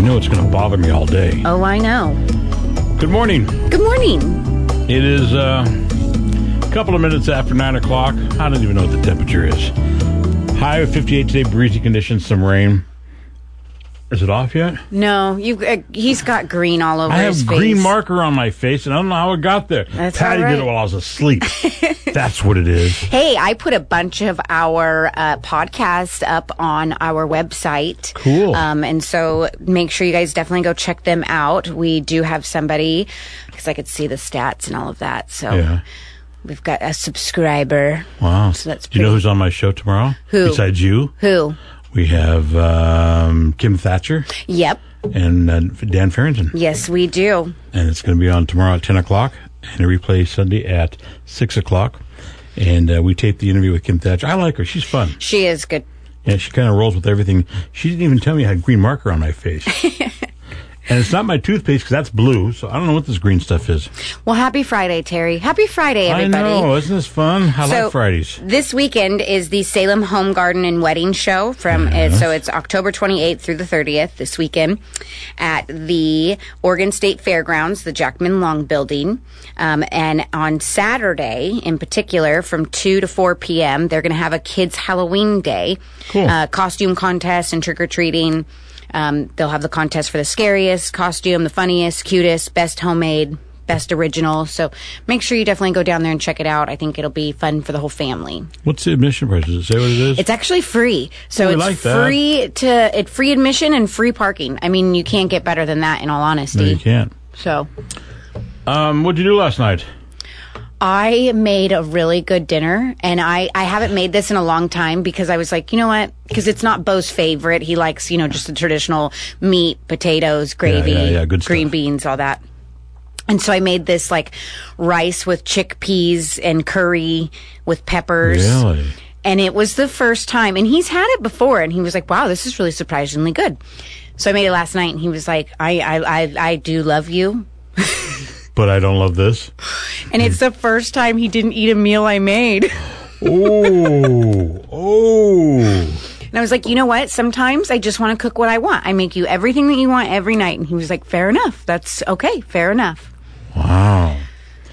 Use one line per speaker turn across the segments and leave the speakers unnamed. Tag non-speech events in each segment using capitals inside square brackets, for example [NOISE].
You know it's going to bother me all day.
Oh, I know.
Good morning.
Good morning.
It is uh, a couple of minutes after 9 o'clock. I don't even know what the temperature is. High of 58 today, breezy conditions, some rain. Is it off yet?
No, you. Uh, he's got green all over
I have green marker on my face, and I don't know how it got there.
That's
Patty
all
did it while I was asleep. [LAUGHS] That's what it is.
Hey, I put a bunch of our uh, podcasts up on our website.
Cool.
Um, and so make sure you guys definitely go check them out. We do have somebody because I could see the stats and all of that. So
Yeah.
we've got a subscriber.
Wow.
So that's
Do you know who's on my show tomorrow?
Who?
Besides you,
Who?
We have um, Kim Thatcher
Yep.
and uh, Dan Farrington.
Yes, we do.
and it's going to be on tomorrow at 10 o'clock and a replay Sunday at 6 o'clock. And uh, we taped the interview with Kim Thatcher. I like her. She's fun.
She is good.
Yeah, she kind of rolls with everything. She didn't even tell me I had green marker on my face. [LAUGHS] and it's not my toothpaste because that's blue, so I don't know what this green stuff is.
Well, happy Friday, Terry. Happy Friday, everybody.
I know. Isn't this fun? I
So,
like Fridays.
This weekend is the Salem Home Garden and Wedding Show from uh, so it's October 28th through the 30th this weekend at the Oregon State Fairgrounds, the Jackman Long Building. Um, and on Saturday, in particular, from 2 to 4 p.m., they're going to have a kids Halloween day,
Cool.
uh, costume contest and trick or treating. Um, they'll have the contest for the scariest costume, the funniest, cutest, best homemade, best original. So make sure you definitely go down there and check it out. I think it'll be fun for the whole family.
What's the admission price? Does it say what it is?
It's actually free. So
Oh,
it's
like
free to it free admission and free parking. I mean, you can't get better than that in all
no,
honesty.
you can't.
So
Um, what'd you do last night?
I made a really good dinner, and I, I haven't made this in a long time because I was like, you know what? Because it's not Bo's favorite. He likes, you know, just the traditional meat, potatoes, gravy,
yeah, yeah, good
green
stuff.
beans, all that. And so I made this like rice with chickpeas and curry with peppers.
Really?
And it was the first time, and he's had it before, and he was like, wow, this is really surprisingly good. So I made it last night, and he was like, I, I, I, I do love you. [LAUGHS]
But I don't love this.
And it's the first time he didn't eat a meal I made.
Oh, oh.
And I was like, you know what? Sometimes I just want to cook what I want. I make you everything that you want every night. And he was like, fair enough. That's okay. Fair enough.
Wow.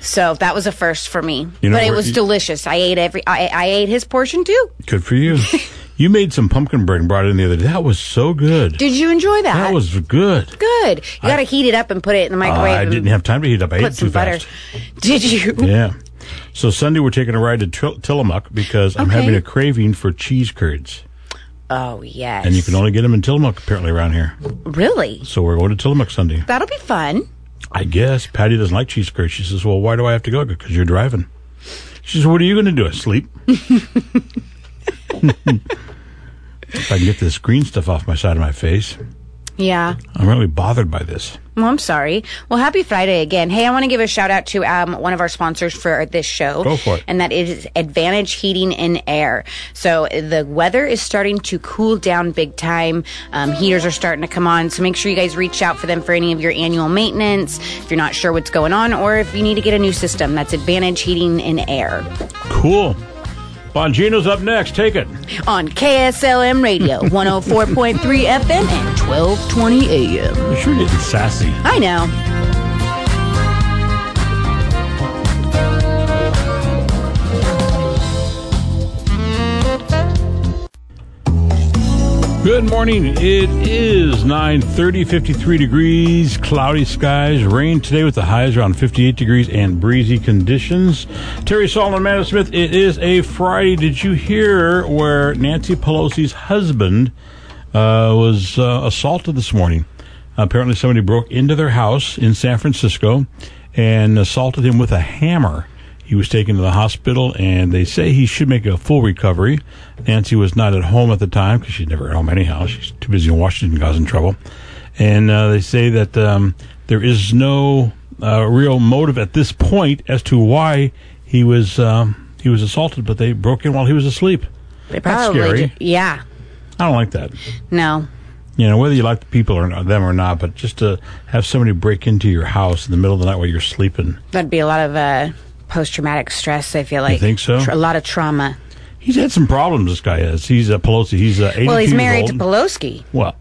So that was a first for me.
You know
but it was
you-
delicious. I ate every, I, I ate his portion too.
Good for you. [LAUGHS] you made some pumpkin bread and brought it in the other day. That was so good.
Did you enjoy that?
That was good.
good. You got to heat it up and put it in the microwave.
I
and
didn't have time to heat it up. I ate
put some
too
butter.
fast. [LAUGHS]
Did you?
Yeah. So Sunday we're taking a ride to Til- Tillamook because I'm
Okay.
having a craving for cheese curds,
Oh, yes.
and you can only get them in Tillamook apparently around here.
Really?
So we're going to Tillamook Sunday.
That'll be fun.
I guess Patty doesn't like cheese curds. She says, "Well, why do I have to go? Because you're driving." She says, "What are you going to do? Sleep?" [LAUGHS] if I can get this green stuff off my side of my face,
Yeah.
I'm really bothered by this.
Well, I'm sorry. Well, happy Friday again. Hey, I want to give a shout out to um, one of our sponsors for this show.
Go for it.
And that is Advantage Heating and Air. So the weather is starting to cool down big time. Um, heaters are starting to come on. So make sure you guys reach out for them for any of your annual maintenance if you're not sure what's going on or if you need to get a new system. That's Advantage Heating and Air
Cool. Bongino's up next. Take it.
on KSLM Radio [LAUGHS] 104.3 FM and 1220 AM.
You're sure getting sassy.
I know.
Good morning. It is 9:30, 53 degrees, cloudy skies, rain today with the highs around 58 degrees and breezy conditions. Terry and Amanda Smith. It is a Friday. Did you hear where Nancy Pelosi's husband uh, was uh, assaulted this morning? Apparently, somebody broke into their house in San Francisco and assaulted him with a hammer. He was taken to the hospital, and they say he should make a full recovery. Nancy was not at home at the time because she's never at home anyhow. She's too busy in Washington causing trouble. And uh, they say that um, there is no uh, real motive at this point as to why he was um, he was assaulted, but they broke in while he was asleep.
They
That's scary.
yeah.
I don't like that.
No.
You know, whether you like the people or not, them or not, but just to have somebody break into your house in the middle of the night while you're sleeping.
That'd be a lot of uh, post traumatic stress, I feel like.
think so?
Tr- a lot of trauma.
He's had some problems. This guy is. He's uh, Pelosi. He's uh, 82
Well, he's married to Pelosi.
Well,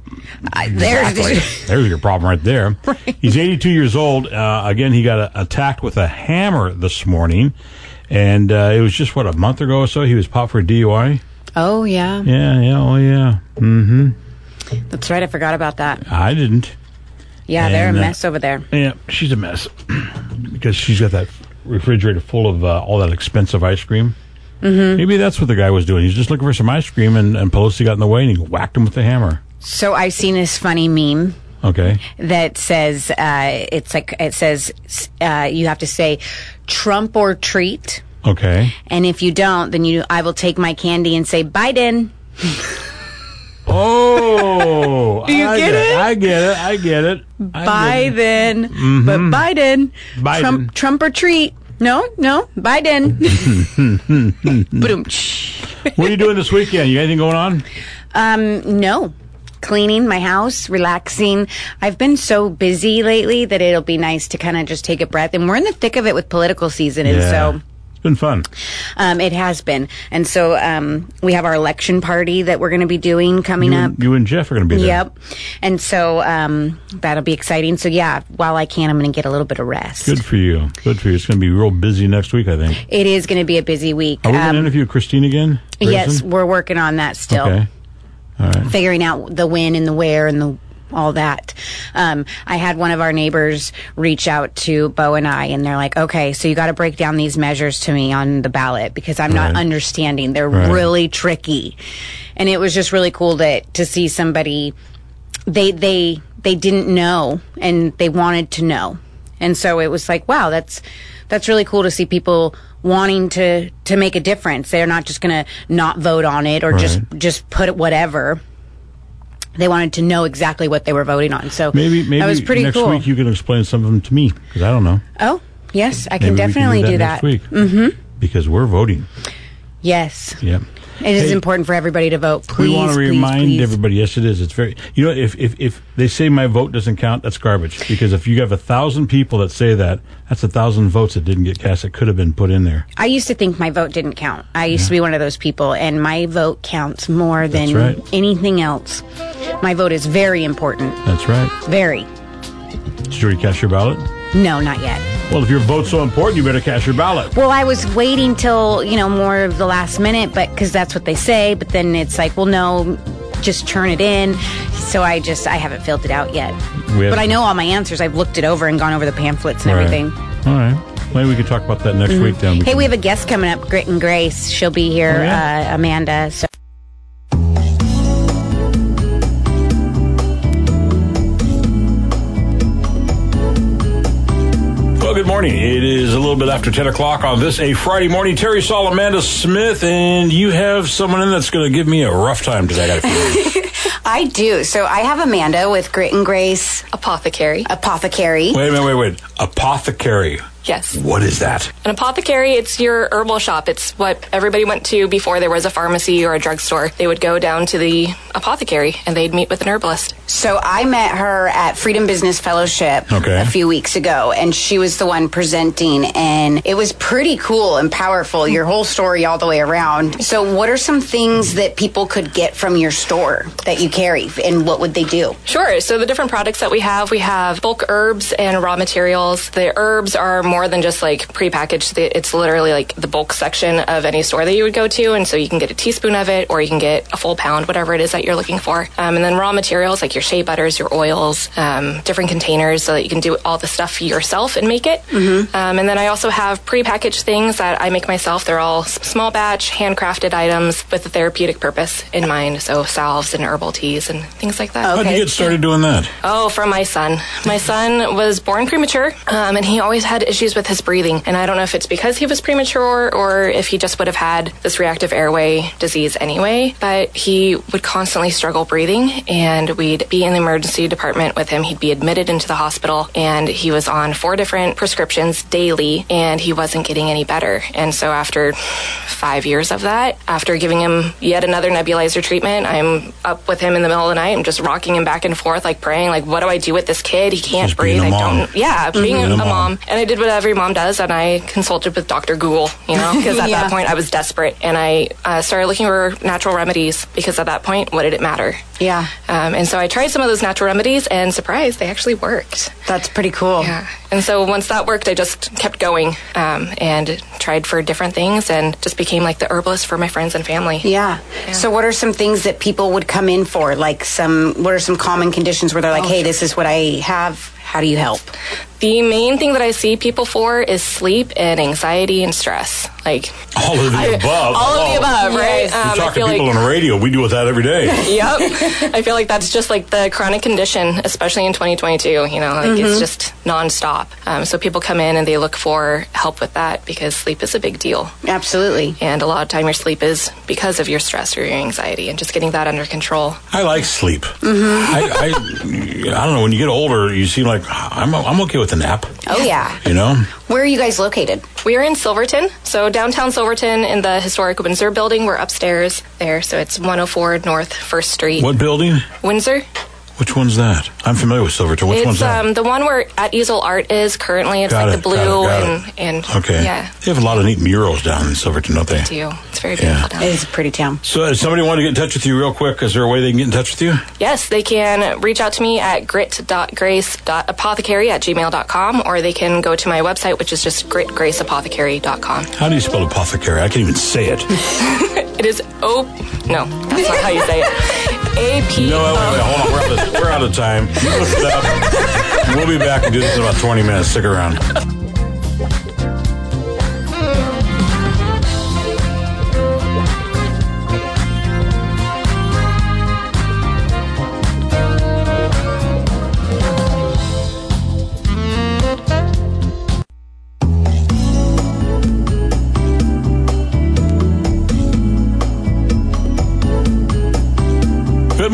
I- there's-
exactly. [LAUGHS] There's your problem right there. [LAUGHS] He's 82 years old. Uh, again, he got uh, attacked with a hammer this morning, and uh, it was just what a month ago or so. He was popped for DUI.
Oh yeah,
Yeah, yeah, oh yeah. Mm-hmm.
that's right. I forgot about that.
I didn't.
Yeah, they're a
And, uh,
mess over there.
Yeah, she's a mess [CLEARS THROAT] because she's got that refrigerator full of uh, all that expensive ice cream. Mm-hmm. Maybe that's what the guy was doing. He's just looking for some ice cream, and, and Pelosi got in the way, and he whacked him with the hammer.
So I've seen this funny meme
Okay.
that says uh, it's like it says uh, you have to say Trump or treat,
Okay.
and if you don't, then you I will take my candy and say Biden. [LAUGHS]
Oh,
Do you
I
get it?
I get it. I get it. I get it.
Biden, but Biden,
Biden.
Trump, Trump or treat. No, no, Biden. [LAUGHS] Boom.
What are you doing this weekend? You got anything going on?
Um, no. Cleaning my house, relaxing. I've been so busy lately that it'll be nice to kind of just take a breath. And we're in the thick of it with political season, and so
it's been fun.
um, it has been. And so um, we have our election party that we're going to be doing coming
You
up.
and, you and Jeff are going to be there.
Yep. And so um, that'll be exciting. So yeah, while I can, I'm going to get a little bit of rest.
Good for you. Good for you. It's going to be real busy next week, I think.
It is going to be a busy week.
Are we going
Um,
to interview Christine again?
yes, we're working on that still.
Okay. All right.
figuring out the when and the where and the all that. Um, I had one of our neighbors reach out to Bo and I, and they're like, "Okay, so you got to break down these measures to me on the ballot because I'm not
Right.
understanding. They're
Right.
really tricky." And it was just really cool to to see somebody they they they didn't know and they wanted to know, and so it was like, wow, that's that's really cool to see people wanting to to make a difference. They're not just going to not vote on it or just just put it whatever. They wanted to know exactly what they were voting on. So
Maybe maybe
that was pretty
next
cool.
week you can explain some of them to me because I don't know.
oh, yes, I
Maybe
can
we
definitely
do
do
that,
that.
next week. Mm-hmm. Because we're voting.
Yes.
Yep.
It is
Hey,
important for everybody to vote. Please,
we want to
please,
remind
please.
everybody. Yes, it is. It's very. You know, if, if if they say my vote doesn't count, that's garbage. Because if you have a thousand people that say that, that's a thousand votes that didn't get cast that could have been put in there.
I used to think my vote didn't count. I used to be one of those people, and my vote counts more than
right.
anything else. My vote is very important.
That's right.
Very.
Did you already cast your ballot?
No, not yet.
Well, if your vote's so important, you better cast your ballot.
Well, I was waiting till, you know, more of the last minute, but because that's what they say. But then it's like, well, no, just turn it in. So I just, I haven't filled it out yet. But I know all my answers. I've looked it over and gone over the pamphlets and
All right.
everything.
All right. Maybe we could talk about that next week then.
Hey, we have a guest coming up, Grit and Grace. She'll be here,
Oh, yeah?
uh, Amanda. So.
Morning. It is a little bit after 10 o'clock on this, a Friday morning. Terry Sol, Amanda Smith, and you have someone in that's going to give me a rough time today. [LAUGHS] I got a feeling.
I do. So I have Amanda with Grit and Grace
Apothecary.
Apothecary.
wait a minute, wait, wait. Apothecary.
Yes.
What is that?
An apothecary, it's your herbal shop. It's what everybody went to before there was a pharmacy or a drugstore. They would go down to the apothecary and they'd meet with an herbalist.
So I met her at Freedom Business Fellowship
Okay.
a few weeks ago, and she was the one presenting, and it was pretty cool and powerful. Your whole story all the way around. So, what are some things that people could get from your store that you carry, and what would they do?
Sure. So the different products that we have, we have bulk herbs and raw materials. The herbs are more than just like prepackaged. It's literally like the bulk section of any store that you would go to, and so you can get a teaspoon of it, or you can get a full pound, whatever it is that you're looking for. Um, and then raw materials like your shea butters, your oils, um, different containers, so that you can do all the stuff yourself and make it. Um, and then I also have prepackaged things that I make myself. They're all small batch, handcrafted items with a therapeutic purpose in mind. So salves and herbal and things like that.
How'd you get started doing that?
Oh, from my son. My son was born premature, um, and he always had issues with his breathing. And I don't know if it's because he was premature or if he just would have had this reactive airway disease anyway, but he would constantly struggle breathing, and we'd be in the emergency department with him. He'd be admitted into the hospital, and he was on four different prescriptions daily, and he wasn't getting any better. And so after five years of that, after giving him yet another nebulizer treatment, I'm up with him in the middle of the night. I'm just rocking him back and forth, like praying, like, what do I do with this kid? He can't
Just
breathe.
being a
I
mom.
don't. Yeah, being
Being
a,
a
a
mom.
mom. And I did what what every mom does, and I consulted with Dr. Google, you know, because at [LAUGHS]
Yeah.
that point I was desperate, and I uh, started looking for natural remedies because at that point, what did it matter?
Yeah.
Um, and so I tried some of those natural remedies, and surprise, they actually worked.
That's pretty cool.
Yeah. And so once that worked, I just kept going um, and tried for different things, and just became like the herbalist for my friends and family.
Yeah. So, what are some things that people would come in for? Like, some, what are some common conditions where they're like,
Oh,
hey,
sure.
this is what I have. How do you help?
The main thing that I see people for is sleep and anxiety and stress. Like
All of the above.
all of
Oh,
the above, right?
Yes.
You
Um, I
talk to people
like
on the radio. We deal with that every day. [LAUGHS]
yep. I feel like that's just like the chronic condition, especially in 2022. You know, like
Mm-hmm.
it's just nonstop. Um, so people come in and they look for help with that because sleep is a big deal.
Absolutely.
And a lot of time your sleep is because of your stress or your anxiety and just getting that under control.
I like sleep.
Mm-hmm.
I, I, I don't know. When you get older, you seem like I'm, I'm okay with a nap.
Oh, yeah.
You know,
Where are you guys located?
We are in Silverton, so downtown Silverton in the historic Windsor building. We're upstairs there, so it's 104 North First Street,
what building?
Windsor.
Which one's that? I'm familiar with Silverton. Which one's that?
um, the one where at Easel Art is currently. It's
Got
like
it,
the blue
got it, got
and and
okay.
yeah,
They have a lot of neat murals down in Silverton, don't they?
do. It's very beautiful down
It a pretty town.
So, if somebody want to get in touch with you real quick, is there a way they can get in touch with you?
Yes, they can reach out to me at grit.grace.apothecary at gmail.com or they can go to my website, which is just gritgraceapothecary.com.
How do you spell apothecary? I can't even say it. [LAUGHS]
It is O. No, that's not how you say it. [LAUGHS] A P.
No, wait, wait, hold on. We're out, of, we're out of time. You look it up. We'll be back and do this in about 20 minutes. Stick around.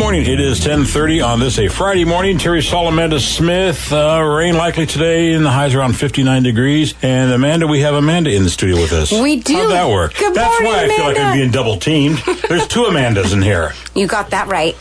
Morning. It is 1030 on this a Friday morning. Terry Salamanda Smith. Uh, rain likely today and the highs around 59 degrees. And Amanda, we have Amanda in the studio with us.
We do.
How'd that work?
Good
That's
morning,
why I feel like I'm being double teamed. There's two Amandas in here. [LAUGHS]
You got that right.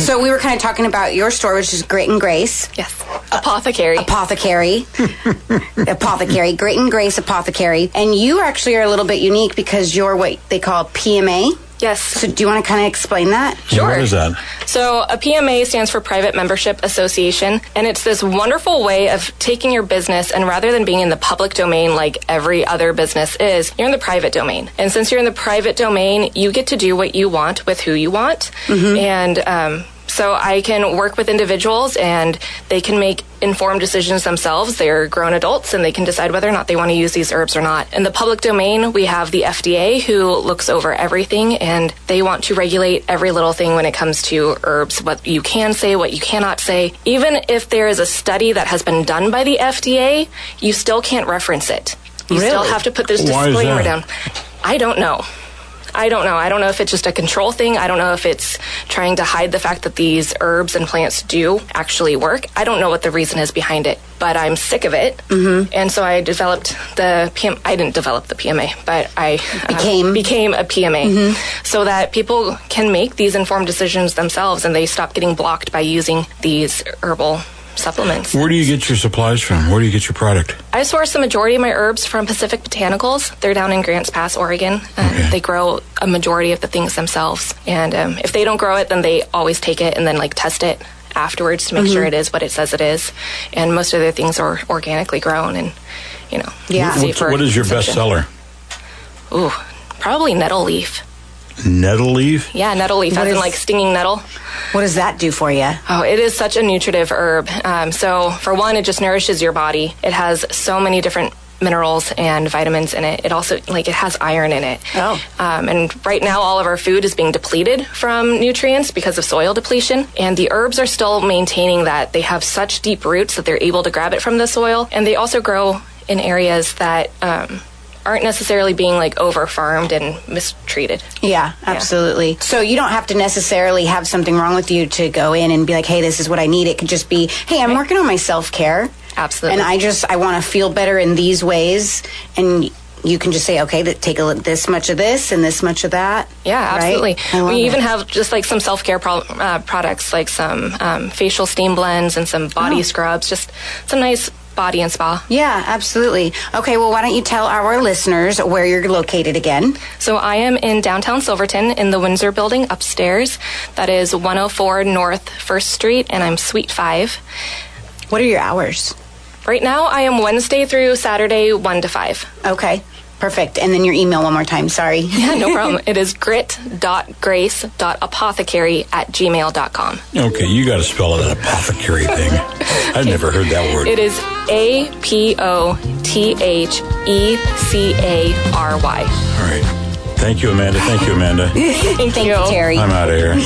So, we were kind of talking about your store, which is Grit and Grace.
Yes. Apothecary.
Apothecary. [LAUGHS] apothecary. Grit and Grace Apothecary. And you actually are a little bit unique because you're what they call PMA.
Yes.
So, do you want to kind of explain that?
Sure.
What is that?
So, a PMA stands for Private Membership Association, and it's this wonderful way of taking your business and rather than being in the public domain like every other business is, you're in the private domain. And since you're in the private domain, you get to do what you want with who you want. And um, so, I can work with individuals and they can make informed decisions themselves. They're grown adults and they can decide whether or not they want to use these herbs or not. In the public domain, we have the FDA who looks over everything and they want to regulate every little thing when it comes to herbs, what you can say, what you cannot say. Even if there is a study that has been done by the FDA, you still can't reference it. You still
Really?
have to put this disclaimer down. I don't know. I don't know. I don't know if it's just a control thing. I don't know if it's trying to hide the fact that these herbs and plants do actually work. I don't know what the reason is behind it, but I'm sick of it. Mm-hmm. And so I developed the PM. I didn't develop the PMA, but I uh,
Became.
became a PMA so that people can make these informed decisions themselves and they stop getting blocked by using these herbal supplements.
Where do you get your supplies from? Where do you get your product?
I source the majority of my herbs from Pacific Botanicals. They're down in Grants Pass, Oregon. Um,
Okay.
They grow a majority of the things themselves, and um, if they don't grow it, then they always take it and then like test it afterwards to make
Mm-hmm.
sure it is what it says it is. And most of their things are organically grown, and you know,
Yeah.
safe
What's,
for
what is your best seller?
Ooh, probably nettle leaf.
Nettle leaf?
Yeah, nettle leaf,
What
as in like stinging nettle.
What does that do for you?
Oh, it is such a nutritive herb. Um, so, for one, it just nourishes your body. It has so many different minerals and vitamins in it. It also, like, it has iron in it.
Oh.
Um, and right now, all of our food is being depleted from nutrients because of soil depletion. And the herbs are still maintaining that. They have such deep roots that they're able to grab it from the soil. And they also grow in areas that um, aren't necessarily being, like, over farmed and mistreated.
Yeah, absolutely. So you don't have to necessarily have something wrong with you to go in and be like, "Hey, this is what I need." It could just be, "Hey, I'm working on my self care,
Absolutely.
and I just I want to feel better in these ways." And you can just say, "Okay, take a look, this much of this and this much of that."
Yeah, absolutely.
Love
We even
it.
have just like some self care pro- uh, products, like some um, facial steam blends and some body
Oh.
scrubs, just some nice Body and Spa.
Yeah, absolutely. Okay, well, why don't you tell our listeners where you're located again?
So I am in downtown Silverton in the Windsor building upstairs. That is 104 North 1st Street, and I'm Suite 5.
What are your hours?
Right now, I am Wednesday through Saturday, 1 to 5.
Okay, perfect. And then your email one more time, sorry. [LAUGHS]
Yeah, no [LAUGHS] problem. it is grit.grace.apothecary at gmail.com.
Okay, you got to spell it that apothecary thing. I've never heard that word.
It is A P O T H E C A R Y.
All right. Thank you, Amanda. Thank you, Amanda. [LAUGHS]
Thank,
Thank you, Terry.
I'm out of here.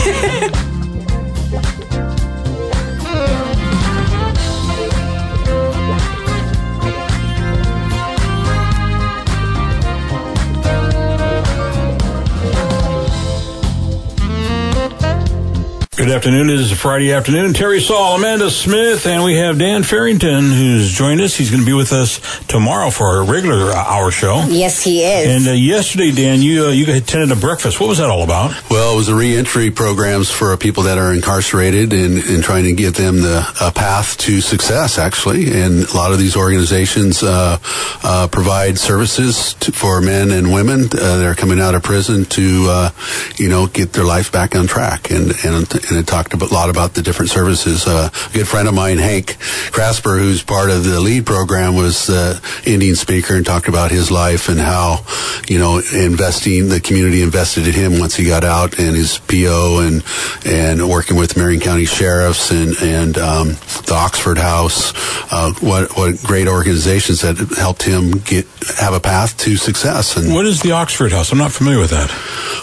Good afternoon. It is a Friday afternoon. Terry Sol, Amanda Smith, and we have Dan Farrington who's joined us. He's going to be with us tomorrow for our regular uh, hour show.
Yes, he is.
And uh, yesterday, Dan, you uh, you attended a breakfast. What was that all about?
Well, it was a reentry programs for people that are incarcerated and, and trying to give them the a path to success, actually. And a lot of these organizations uh, uh, provide services to, for men and women uh, that are coming out of prison to, uh, you know, get their life back on track. And and, and it talked a lot about the different services. Uh, a good friend of mine, Hank Crasper, who's part of the lead program, was the Indian speaker and talked about his life and how, you know, investing, the community invested in him once he got out and his PO and, and working with Marion County sheriffs and, and, um, the Oxford House, uh, what, what great organizations that helped him get, have a path to success. And
What is the Oxford House? I'm not familiar with that.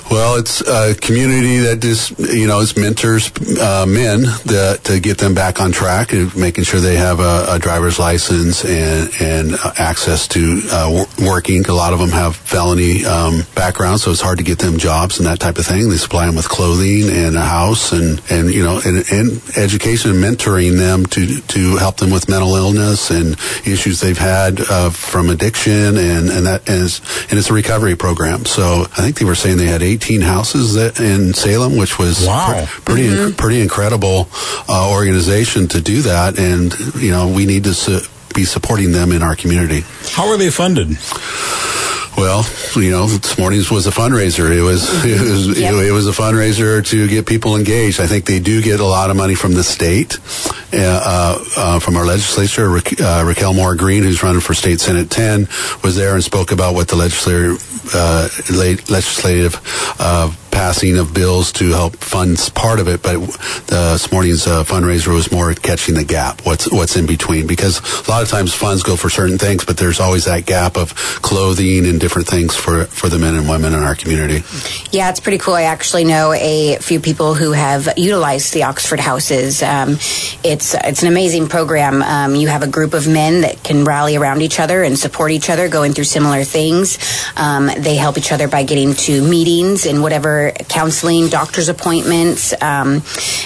well, it's a community that just, you know, is mentors uh, men that, to get them back on track and making sure they have a, a driver's license and, and uh, access to uh, working. A lot of them have felony um, backgrounds, so it's hard to get them jobs and that type of thing. They supply them with clothing and a house and, and you know, and, and education and mentoring them to, to help them with mental illness and issues they've had uh, from addiction and, and that and it's, and it's a recovery program. So I think they were saying they had 18 houses that, in Salem, which was
Wow.
pre- pretty inc- pretty incredible uh, organization to do that. And you know we need to su- be supporting them in our community.
How are they funded?
Well, you know, this morning's was a fundraiser. It was [LAUGHS] it was
Yep.
it, was a fundraiser to get people engaged. I think they do get a lot of money from the state, uh, uh, uh, from our legislature. Ra- uh, Raquel Moore Green, who's running for state senate ten, was there and spoke about what the uh, le- legislative. Passing of bills to help fund part of it, but this morning's uh, fundraiser was more catching the gap. What's what's in between? Because a lot of times funds go for certain things, but there's always that gap of clothing and different things for for the men and women in our community.
Yeah, it's pretty cool. I actually know a few people who have utilized the Oxford houses. Um, it's it's an amazing program. Um, you have a group of men that can rally around each other and support each other, going through similar things. Um, they help each other by getting to meetings and whatever counseling, doctor's appointments, um,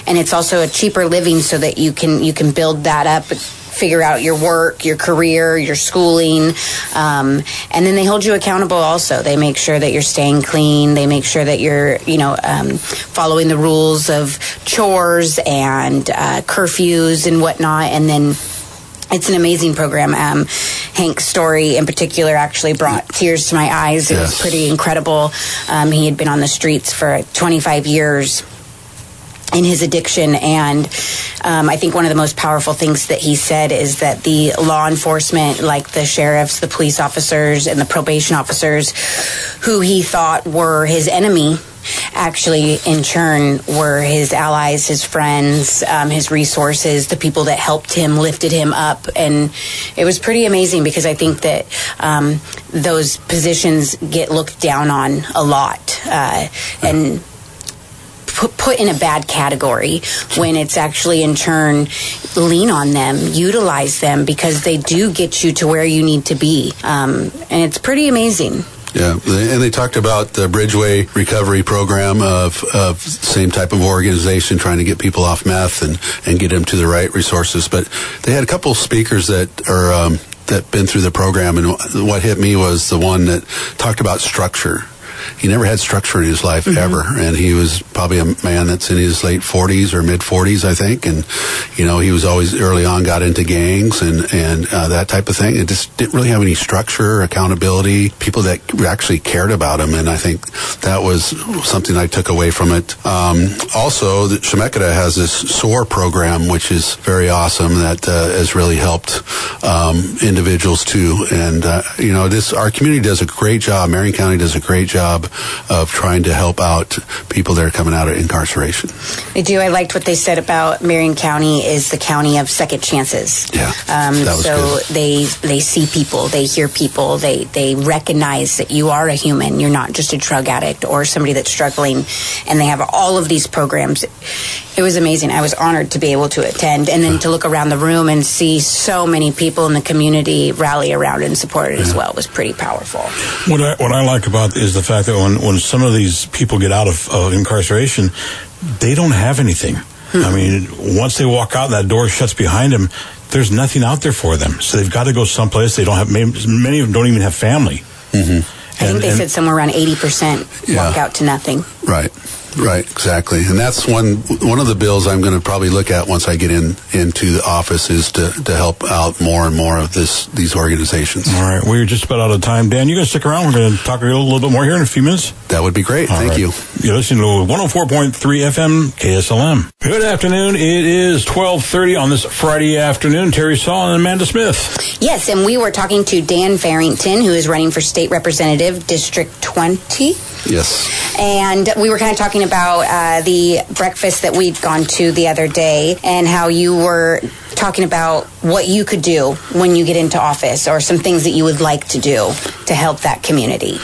and it's also a cheaper living so that you can you can build that up figure out your work, your career, your schooling, um, and then they hold you accountable. Also, they make sure that you're staying clean. They make sure that you're, you know, um, following the rules of chores and uh, curfews and whatnot. And then it's an amazing program. Um, Hank's story in particular actually brought tears to my eyes. It was pretty incredible. Um, he had been on the streets for 25 years in his addiction. And um, I think one of the most powerful things that he said is that the law enforcement, like the sheriffs, the police officers, and the probation officers, who he thought were his enemy, actually in turn were his allies, his friends, um, his resources, the people that helped him, lifted him up. And it was pretty amazing because I think that um, those positions get looked down on a lot. Uh, and put, in a bad category when it's actually in turn lean on them, utilize them because they do get you to where you need to be. Um, and it's pretty amazing.
Yeah, and they talked about the Bridgeway recovery program of, of same type of organization trying to get people off meth and, and get them to the right resources. But they had a couple speakers that are um, that been through the program, and what hit me was the one that talked about structure he never had structure in his life
Mm-hmm.
ever, and he was probably a man that's in his late 40s or mid 40s, I think, and you know he was always early on got into gangs and and uh, that type of thing. It just didn't really have any structure, accountability, people that actually cared about him, and I think that was something I took away from it. Um, also, the Chemeketa has this SOAR program, which is very awesome. That uh, has really helped um, individuals too, and uh, you know this our community does a great job. Marion County does a great job of trying to help out people that are coming out of incarceration.
I do. I liked what they said about Marion County is the county of second chances.
Yeah,
Um,
that was
so
good.
they they see people, they hear people, they they recognize that you are a human. You're not just a drug addict or somebody that's struggling, and they have all of these programs. It was amazing. I was honored to be able to attend, and then to look around the room and see so many people in the community rally around and support it as well was pretty powerful.
What I, what I like about is the fact that when, when some of these people get out of, of incarceration, they don't have anything. I mean, once they walk out, that door shuts behind them. There's nothing out there for them, so they've got to go someplace. They don't have. Many of them don't even have family.
Mm-hmm.
I think they said somewhere around eighty percent walk
Yeah.
out to nothing.
Right, right, exactly, and that's one one of the bills I'm going to probably look at once I get in into the office is to, to help out more and more of this these organizations.
All right, we're just about out of time. Dan, you guys stick around. We're going to talk a little, little bit more here in a few minutes.
That would be great.
All
Thank
right.
you.
You're listening to 104.3 FM KSLM. Good afternoon. It is 12:30 on this Friday afternoon. Terry Sol and Amanda Smith.
Yes, and we were talking to Dan Farrington, who is running for state representative, District 20.
Yes.
And we were kind of talking about uh, the breakfast that we'd gone to the other day and how you were talking about what you could do when you get into office or some things that you would like to do to help that community.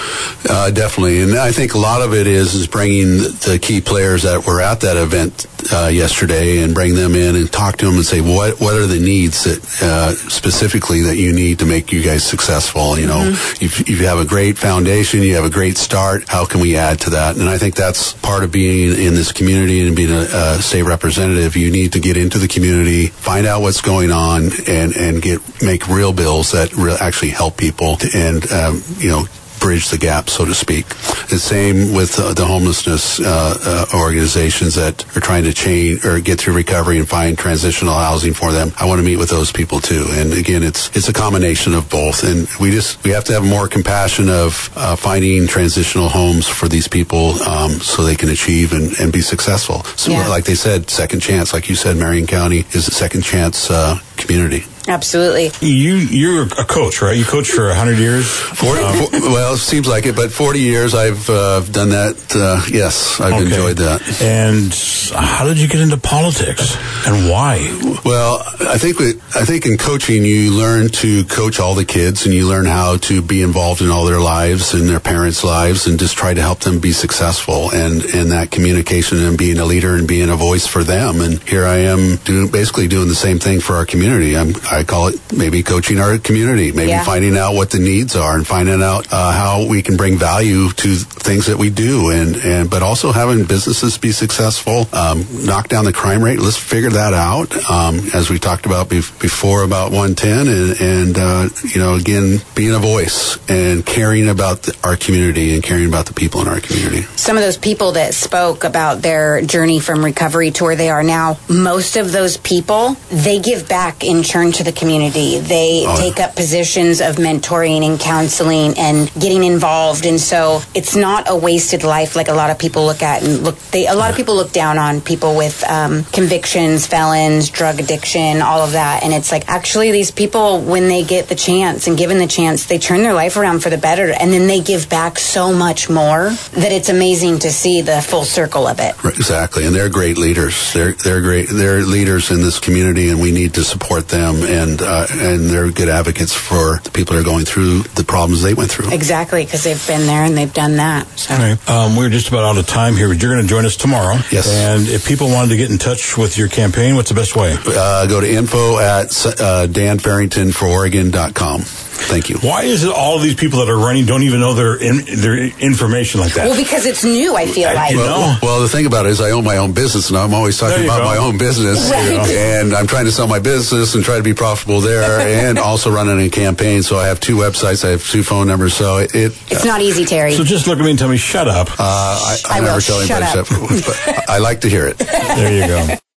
Uh, definitely, and I think a lot of it is is bringing the key players that were at that event uh, yesterday and bring them in and talk to them and say what what are the needs that uh, specifically that you need to make you guys successful. You know, if you have a great foundation, you have a great start. How can we add to that? And I think that's part of being in this community and being a, a state representative. You need to get into the community, find out what's going on, and and get make real bills that re- actually help people and um, you know bridge the gap, so to speak. The same with uh, the homelessness uh, uh, organizations that are trying to change or get through recovery and find transitional housing for them. I want to meet with those people too. And again, it's it's a combination of both. And we just we have to have more compassion of uh, finding transitional homes for these people um, so they can achieve and, and be successful. So,
Yeah.
like they said, second chance. Like you said, Marion County is a second chance uh, community.
Absolutely.
You you're a coach, right? You coach for 100 years.
40, for- well, it seems like it, but 40 years I've uh, done that. Uh, yes, I've
Okay.
enjoyed that.
And how did you get into politics and why?
Well, I think with, I think in coaching you learn to coach all the kids and you learn how to be involved in all their lives and their parents' lives and just try to help them be successful and and that communication and being a leader and being a voice for them. And here I am doing basically doing the same thing for our community. I'm I call it maybe coaching our community, maybe
Yeah.
finding out what the needs are and finding out uh, how we can bring value to things that we do and and but also having businesses be successful, um, knock down the crime rate. Let's figure that out. Um, as we talked about bef- before about 110 and, and uh, you know again being a voice and caring about the, our community and caring about the people in our community.
Some of those people that spoke about their journey from recovery to where they are now, most of those people, they give back in turn to the community. They
Oh,
take up positions of mentoring and counseling and getting involved. And so it's not a wasted life like a lot of people look at and look, they, a lot of people look down on people with um, convictions, felons, drug addiction, all of that. And it's like, actually, these people, when they get the chance and given the chance, they turn their life around for the better. And then they give back so much more that it's amazing to see the full circle of it.
Right, Exactly, and they're great leaders. They're they're great. They're leaders in this community, and we need to support them. And uh, and they're good advocates for the people that are going through the problems they went through.
Exactly, because they've been there and they've done that. So.
Okay. Um, we're just about out of time here, but you're going to join us tomorrow.
Yes.
And if people wanted to get in touch with your campaign, what's the best way?
Uh, go to info at uh, danfarringtonfororegon.com. Thank you.
Why is it all these people that are running don't even know their in, their information like that?
Well, because it's new, I feel
I-
like.
you know,
Well, well, the thing about it is, I own my own business, and I'm always talking about
go.
my own business,
Right.
and I'm trying to sell my business and try to be profitable there, and [LAUGHS] also running a campaign. So I have two websites, I have two phone numbers. So it,
It's not easy, Terry.
so just look at me and tell me, shut up.
uh, I, I,
I
never
will.
tell
Shut
anybody,
up.
except- but [LAUGHS] I like to hear it.
there you go.